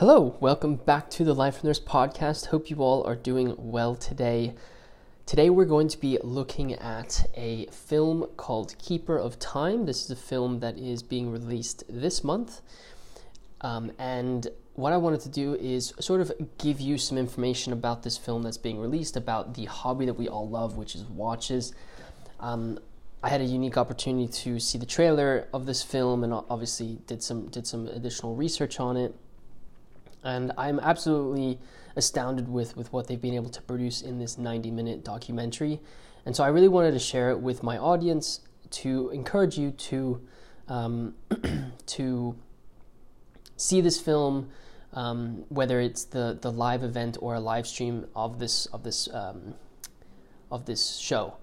Hello, welcome back to the Life Nurse podcast. Hope you all are doing well today. Today we're going to be looking at a film called Keeper of Time. This is a film that is being released this month. Um, and what I wanted to do is sort of give you some information about this film that's being released, about the hobby that we all love, which is watches. Um, I had a unique opportunity to see the trailer of this film, and obviously did some did some additional research on it. And I'm absolutely astounded with with what they've been able to produce in this 90 minute documentary. And so I really wanted to share it with my audience to encourage you to um, to see this film, um, whether it's the the live event or a live stream of this of this um, of this show.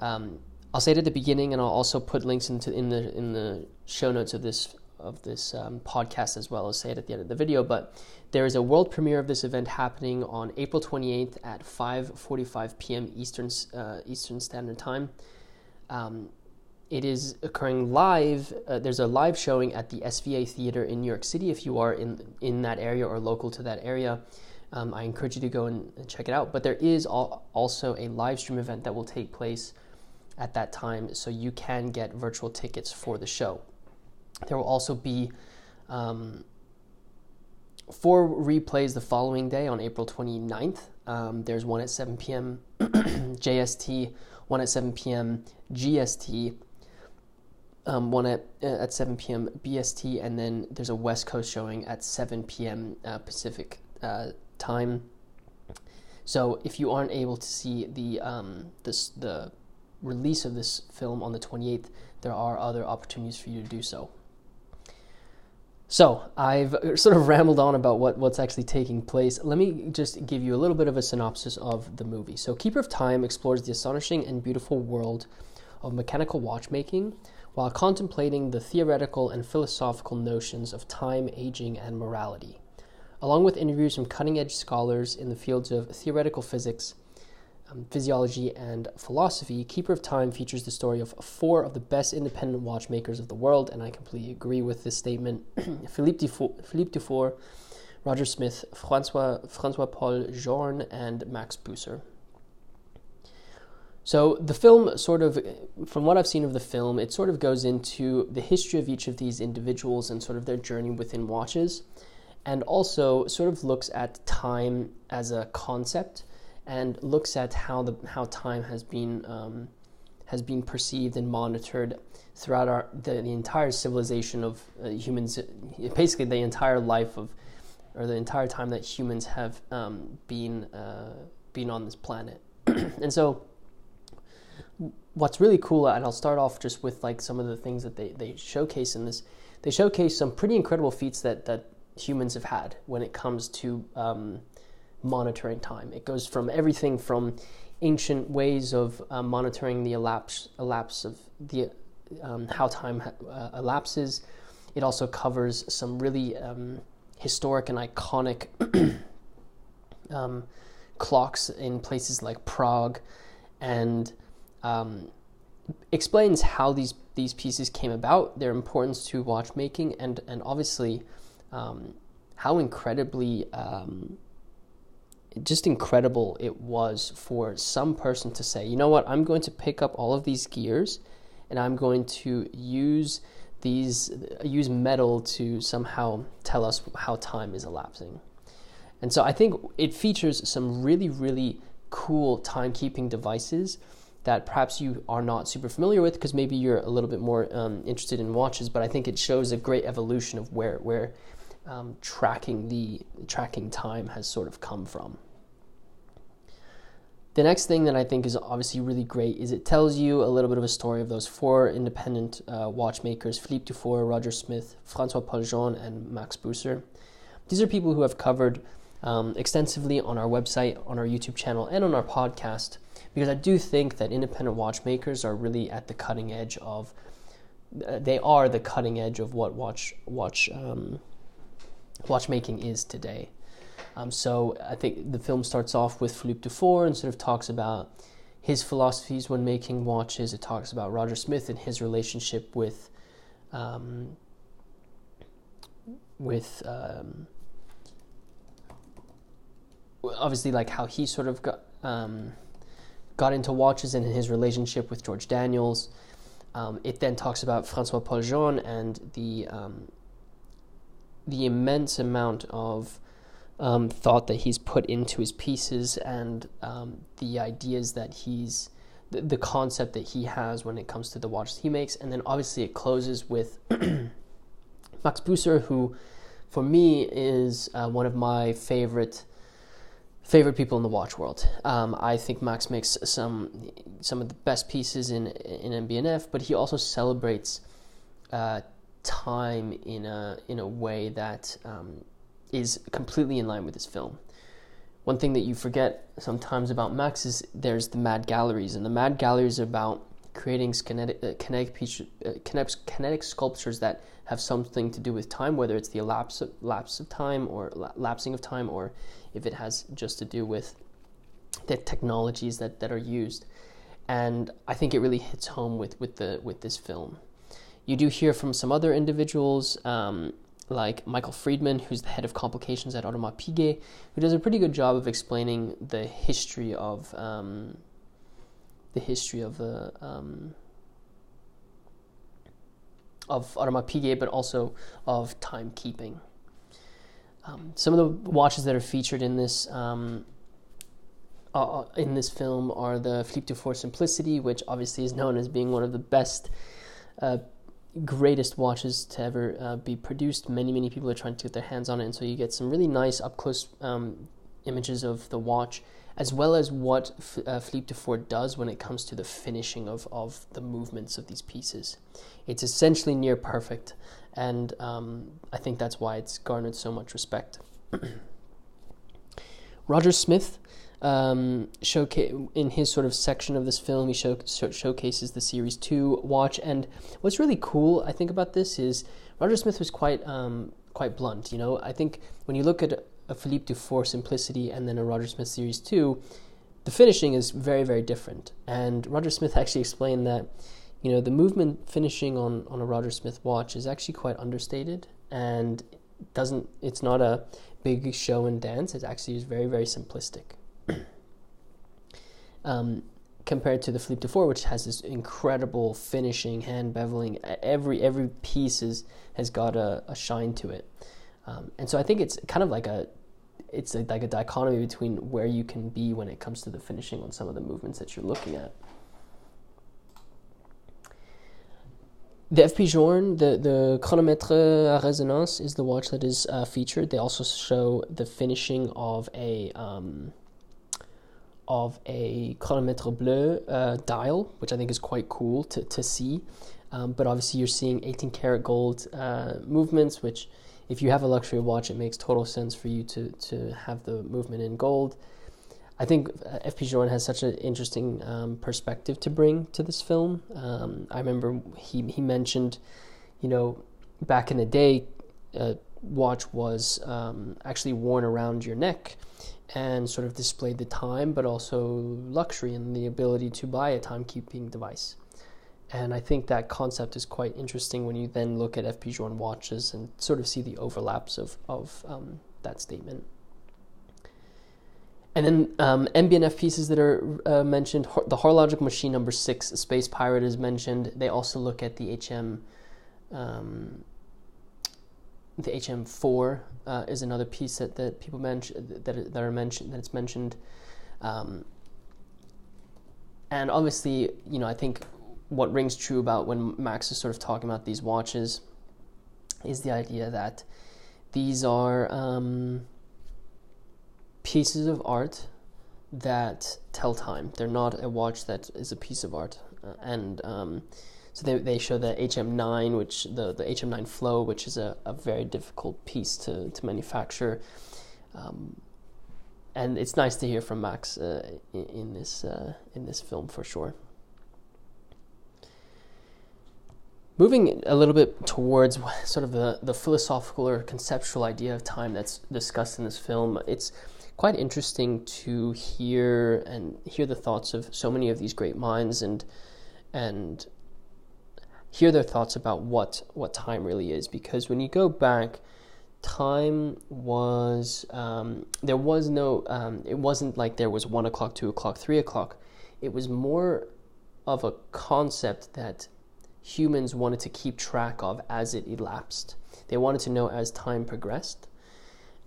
Um, I'll say it at the beginning, and I'll also put links into in the in the show notes of this of this um, podcast as well as say it at the end of the video. But there is a world premiere of this event happening on April 28th at 5:45 p.m. Eastern uh, Eastern Standard Time. Um, it is occurring live. Uh, there's a live showing at the SVA Theater in New York City. If you are in in that area or local to that area, um, I encourage you to go and, check it out. But there is al- also a live stream event that will take place at that time, so you can get virtual tickets for the show. There will also be um, four replays the following day on April 29th. Um, there's one at 7 p.m. JST, one at 7 p.m. GST, um, one at uh, at 7 p.m. BST, and then there's a West Coast showing at 7 p.m. Uh, Pacific uh, time. So if you aren't able to see the um, this the release of this film on the 28th, there are other opportunities for you to do so. So, I've uh, sort of rambled on about what, what's actually taking place. Let me just give you a little bit of a synopsis of the movie. So, Keeper of Time explores the astonishing and beautiful world of mechanical watchmaking while contemplating the theoretical and philosophical notions of time, aging, and morality. Along with interviews from cutting edge scholars in the fields of theoretical physics, um, physiology, and philosophy, Keeper of Time features the story of four of the best independent watchmakers of the world, and I completely agree with this statement. Philippe Dufour, Philippe Dufour, Roger Smith, Francois, Francois Paul Journe, and Max Büsser. So the film sort of, from what I've seen of the film, it sort of goes into the history of each of these individuals and sort of their journey within watches, and also sort of looks at time as a concept and looks at how the how time has been um, has been perceived and monitored throughout our the, the entire civilization of uh, humans, basically the entire life of or the entire time that humans have um, been uh, been on this planet, and so what's really cool and i'll start off just with like some of the things that they, they showcase in this they showcase some pretty incredible feats that, that humans have had when it comes to um, monitoring time. It goes from everything from ancient ways of uh, monitoring the elapse, elapse of the um, how time uh, elapses. It also covers some really um, historic and iconic um, clocks in places like Prague, and um, explains how these these pieces came about, their importance to watchmaking, and and obviously um, how incredibly um, just incredible it was for some person to say, you know what, I'm going to pick up all of these gears and I'm going to use these use metal to somehow tell us how time is elapsing. And so I think it features some really, really cool timekeeping devices that perhaps you are not super familiar with because maybe you're a little bit more um, interested in watches. But I think it shows a great evolution of where where um, tracking the tracking time has sort of come from. The next thing that I think is obviously really great is it tells you a little bit of a story of those four independent uh, watchmakers Philippe Dufour, Roger Smith, Francois Paul Journe, and Max Büsser. These are people who have covered um, extensively on our website, on our YouTube channel, and on our podcast because I do think that independent watchmakers are really at the cutting edge of. Uh, they are the cutting edge of what watch watch um, watchmaking is today. Um, so I think the film starts off with Philippe Dufour and sort of talks about his philosophies when making watches. It talks about Roger Smith and his relationship with um, with um, obviously like how he sort of got um, got into watches and his relationship with George Daniels. Um, it then talks about Francois Paul Journe and the um, the immense amount of um, thought that he's put into his pieces and um, the ideas that he's the, the, concept that he has when it comes to the watches he makes and then obviously it closes with Max Büsser who for me is uh, one of my favorite favorite people in the watch world. Um, I think Max makes some some of the best pieces in in MB&F, but he also celebrates uh, time in a in a way that um, is completely in line with this film. One thing that you forget sometimes about Max is there's the Mad Galleries, and the Mad Galleries are about creating kinetic, uh, kinetic, uh, kinetic, kinetic sculptures that have something to do with time, whether it's the lapse of, lapse of time or la- lapsing of time, or if it has just to do with the technologies that, that are used. And I think it really hits home with, with the with this film. You do hear from some other individuals, um, like Michael Friedman, who's the head of complications at Audemars Piguet, who does a pretty good job of explaining the history of um, the history of the um, of Audemars Piguet, but also of timekeeping. Um, some of the watches that are featured in this um, uh, uh in this film are the Philippe Dufour Simplicity, which obviously is known as being one of the best uh, greatest watches to ever uh, be produced. Many, many people are trying to get their hands on it, and so you get some really nice up close um, images of the watch, as well as what F- uh, Philippe Dufour does when it comes to the finishing of, of the movements of these pieces. It's essentially near perfect, and um, I think that's why it's garnered so much respect. Roger Smith um, showcase in his sort of section of this film. He show, show, showcases the series two watch, and what's really cool, I think, about this is Roger Smith was quite um, quite blunt. You know, I think when you look at a Philippe Dufour Simplicity and then a Roger Smith series two, the finishing is very very different. And Roger Smith actually explained that. You know, the movement finishing on, on a Roger Smith watch is actually quite understated and doesn't it's not a big show and dance. It actually is very, very simplistic um, compared to the Philippe Dufour, which has this incredible finishing, hand beveling. Every every piece is, has got a, a shine to it, um, and so I think it's kind of like a it's a, like a dichotomy between where you can be when it comes to the finishing on some of the movements that you're looking at. The FP Journe, the, the chronomètre à résonance, is the watch that is uh, featured. They also show the finishing of a um, of a chronomètre bleu uh, dial, which I think is quite cool to, to see. Um, but obviously, you're seeing 18 karat gold uh, movements, which, if you have a luxury watch, it makes total sense for you to, to have the movement in gold. I think uh, FP Journe has such an interesting um, perspective to bring to this film. Um, I remember he, he mentioned, you know, back in the day, a watch was um, actually worn around your neck and sort of displayed the time, but also luxury and the ability to buy a timekeeping device. And I think that concept is quite interesting when you then look at FP Journe watches and sort of see the overlaps of, of um, that statement. And then um, MB&F pieces that are uh, mentioned, the horological machine number six, Space Pirate is mentioned. They also look at the HM um, the HM4 uh, is another piece that, that people mention that, that are mentioned that it's mentioned, um, and obviously, you know, I think what rings true about when Max is sort of talking about these watches is the idea that these are um, pieces of art that tell time. They're not a watch that is a piece of art, uh, and um, so they, they show the HM9, which the, the HM9 Flow, which is a, a very difficult piece to, to manufacture. Um, and it's nice to hear from Max uh, in, in, this uh, in this film for sure. Moving a little bit towards sort of the, the philosophical or conceptual idea of time that's discussed in this film, it's quite interesting to hear and hear the thoughts of so many of these great minds and and hear their thoughts about what what time really is. Because when you go back time was um, there was no um, it wasn't like there was one o'clock two o'clock three o'clock. It was more of a concept that humans wanted to keep track of as it elapsed. They wanted to know as time progressed.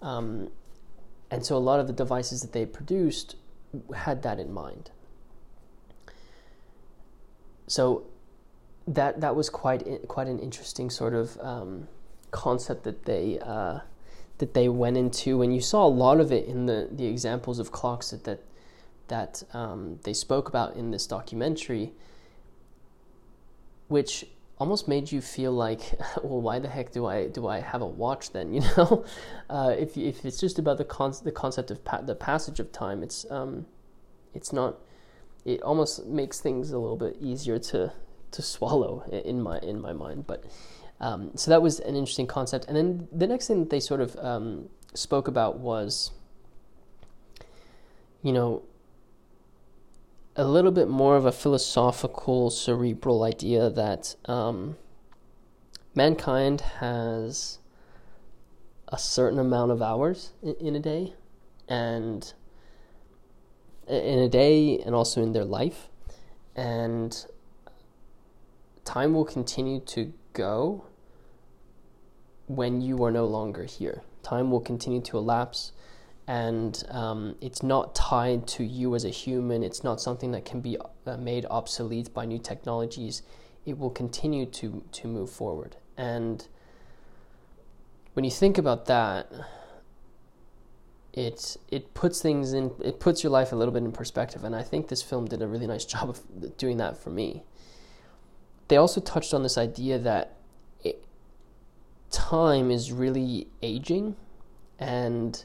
Um, and so a lot of the devices that they produced had that in mind. So that that was quite quite an interesting sort of um, concept that they uh, that they went into, and you saw a lot of it in the the examples of clocks that that that um, they spoke about in this documentary, which almost made you feel like, well, why the heck do I do I have a watch then? You know, uh, if if it's just about the con- the concept of pa- the passage of time, it's um, it's not. It almost makes things a little bit easier to to swallow in my in my mind, but um, so that was an interesting concept. And then the next thing that they sort of um, spoke about was, you know, a little bit more of a philosophical, cerebral idea that um, mankind has a certain amount of hours in, in a day, and in a day, and also in their life, and time will continue to go when you are no longer here. Time will continue to elapse, and um, it's not tied to you as a human. It's not something that can be uh, made obsolete by new technologies. It will continue to to move forward. And when you think about that, it it puts things in it puts your life a little bit in perspective. And I think this film did a really nice job of doing that for me. They also touched on this idea that time is really aging and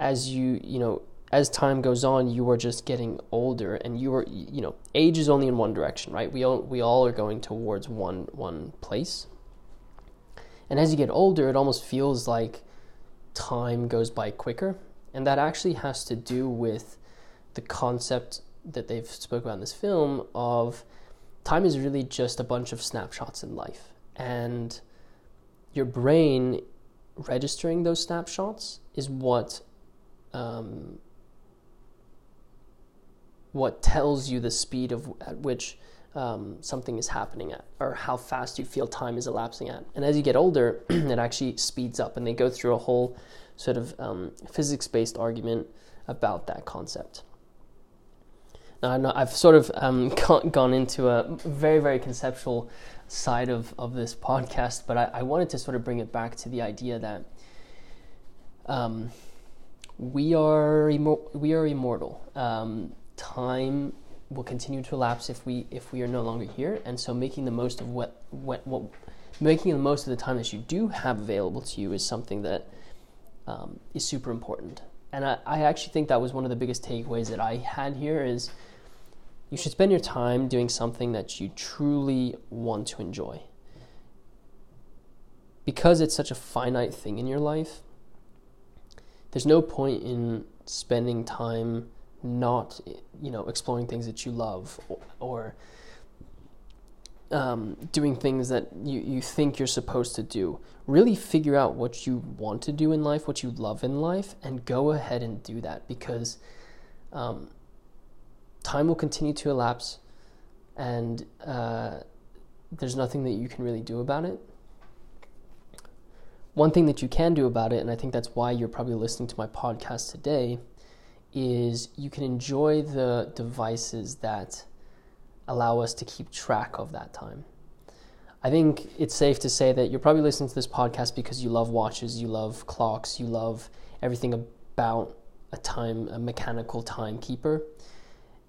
as you you know as time goes on you are just getting older and you are you know age is only in one direction right? We all we all are going towards one one place. And as you get older it almost feels like time goes by quicker and that actually has to do with the concept that they've spoke about in this film of time is really just a bunch of snapshots in life and your brain registering those snapshots is what um, what tells you the speed of at which um, something is happening at, or how fast you feel time is elapsing at. And as you get older, it actually speeds up, and they go through a whole sort of um, physics-based argument about that concept. I've sort of um, gone into a very, very conceptual side of, of this podcast, but I, I wanted to sort of bring it back to the idea that um, we are immo- we are immortal. Um, time will continue to elapse if we if we are no longer here, and so making the most of what what, what making the most of the time that you do have available to you is something that um, is super important. And I, I actually think that was one of the biggest takeaways that I had here is you should spend your time doing something that you truly want to enjoy. Because it's such a finite thing in your life, there's no point in spending time not, you know, exploring things that you love or, or um, doing things that you, you think you're supposed to do. Really figure out what you want to do in life, what you love in life, and go ahead and do that because um, time will continue to elapse, and uh, there's nothing that you can really do about it. One thing that you can do about it, and I think that's why you're probably listening to my podcast today, is you can enjoy the devices that allow us to keep track of that time. I think it's safe to say that you're probably listening to this podcast because you love watches, you love clocks, you love everything about a time, a mechanical timekeeper.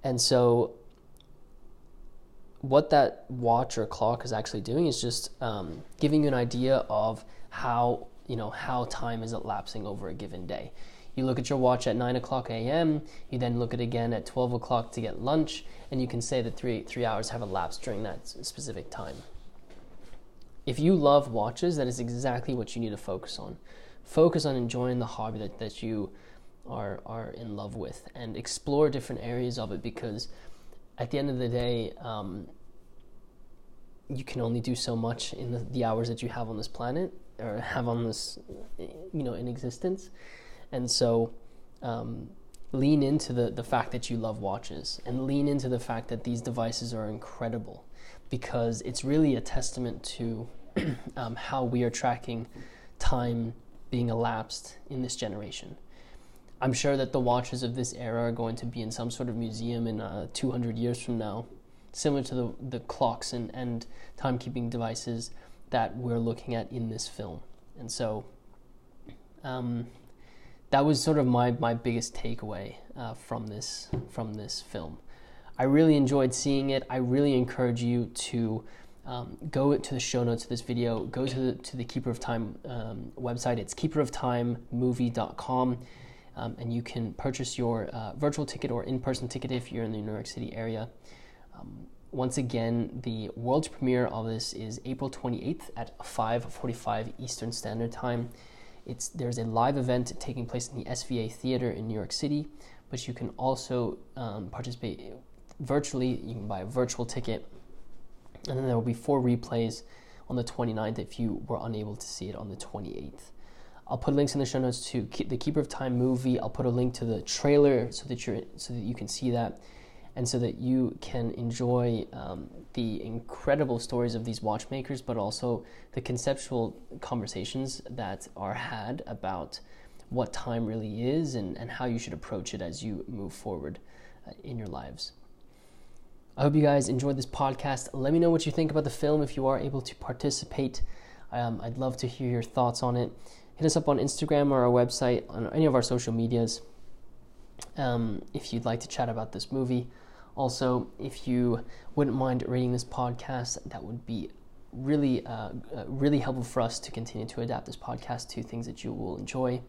And so, what that watch or clock is actually doing is just um, giving you an idea of how you know how time is elapsing over a given day. You look at your watch at 9 o'clock a.m., you then look at it again at 12 o'clock to get lunch, and you can say that three, three hours have elapsed during that specific time. If you love watches, that is exactly what you need to focus on. Focus on enjoying the hobby that, that you are are in love with and explore different areas of it because at the end of the day um, you can only do so much in the, the, hours that you have on this planet or have on this, you know, in existence. And so, um, lean into the, the fact that you love watches and lean into the fact that these devices are incredible because it's really a testament to um, how we are tracking time being elapsed in this generation. I'm sure that the watches of this era are going to be in some sort of museum in uh, 200 years from now, similar to the, the clocks and, and timekeeping devices that we're looking at in this film. And so um, that was sort of my, my biggest takeaway uh, from this from this film. I really enjoyed seeing it. I really encourage you to um, go to the show notes of this video. Go to the, to the Keeper of Time um, website. It's keeperoftimemovie.com. Um, and you can purchase your uh, virtual ticket or in-person ticket if you're in the New York City area. Um, once again, the world premiere of this is April 28th at 5:45 Eastern Standard Time. It's there's a live event taking place in the SVA Theater in New York City, but you can also um, participate virtually. You can buy a virtual ticket, and then there will be four replays on the 29th if you were unable to see it on the 28th. I'll put links in the show notes to the Keeper of Time movie. I'll put a link to the trailer so that you're so that you can see that, and so that you can enjoy um, the incredible stories of these watchmakers, but also the conceptual conversations that are had about what time really is and, and how you should approach it as you move forward uh, in your lives. I hope you guys enjoyed this podcast. Let me know what you think about the film if you are able to participate. Um, I'd love to hear your thoughts on it hit us up on Instagram or our website, on any of our social medias, um, if you'd like to chat about this movie. Also, if you wouldn't mind rating this podcast, that would be really, uh, uh, really helpful for us to continue to adapt this podcast to things that you will enjoy.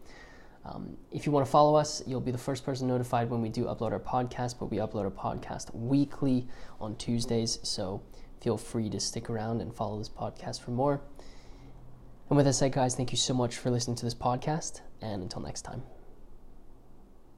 Um, if you want to follow us, you'll be the first person notified when we do upload our podcast, but we upload our podcast weekly on Tuesdays, so feel free to stick around and follow this podcast for more. And with that said, guys, thank you so much for listening to this podcast, and until next time.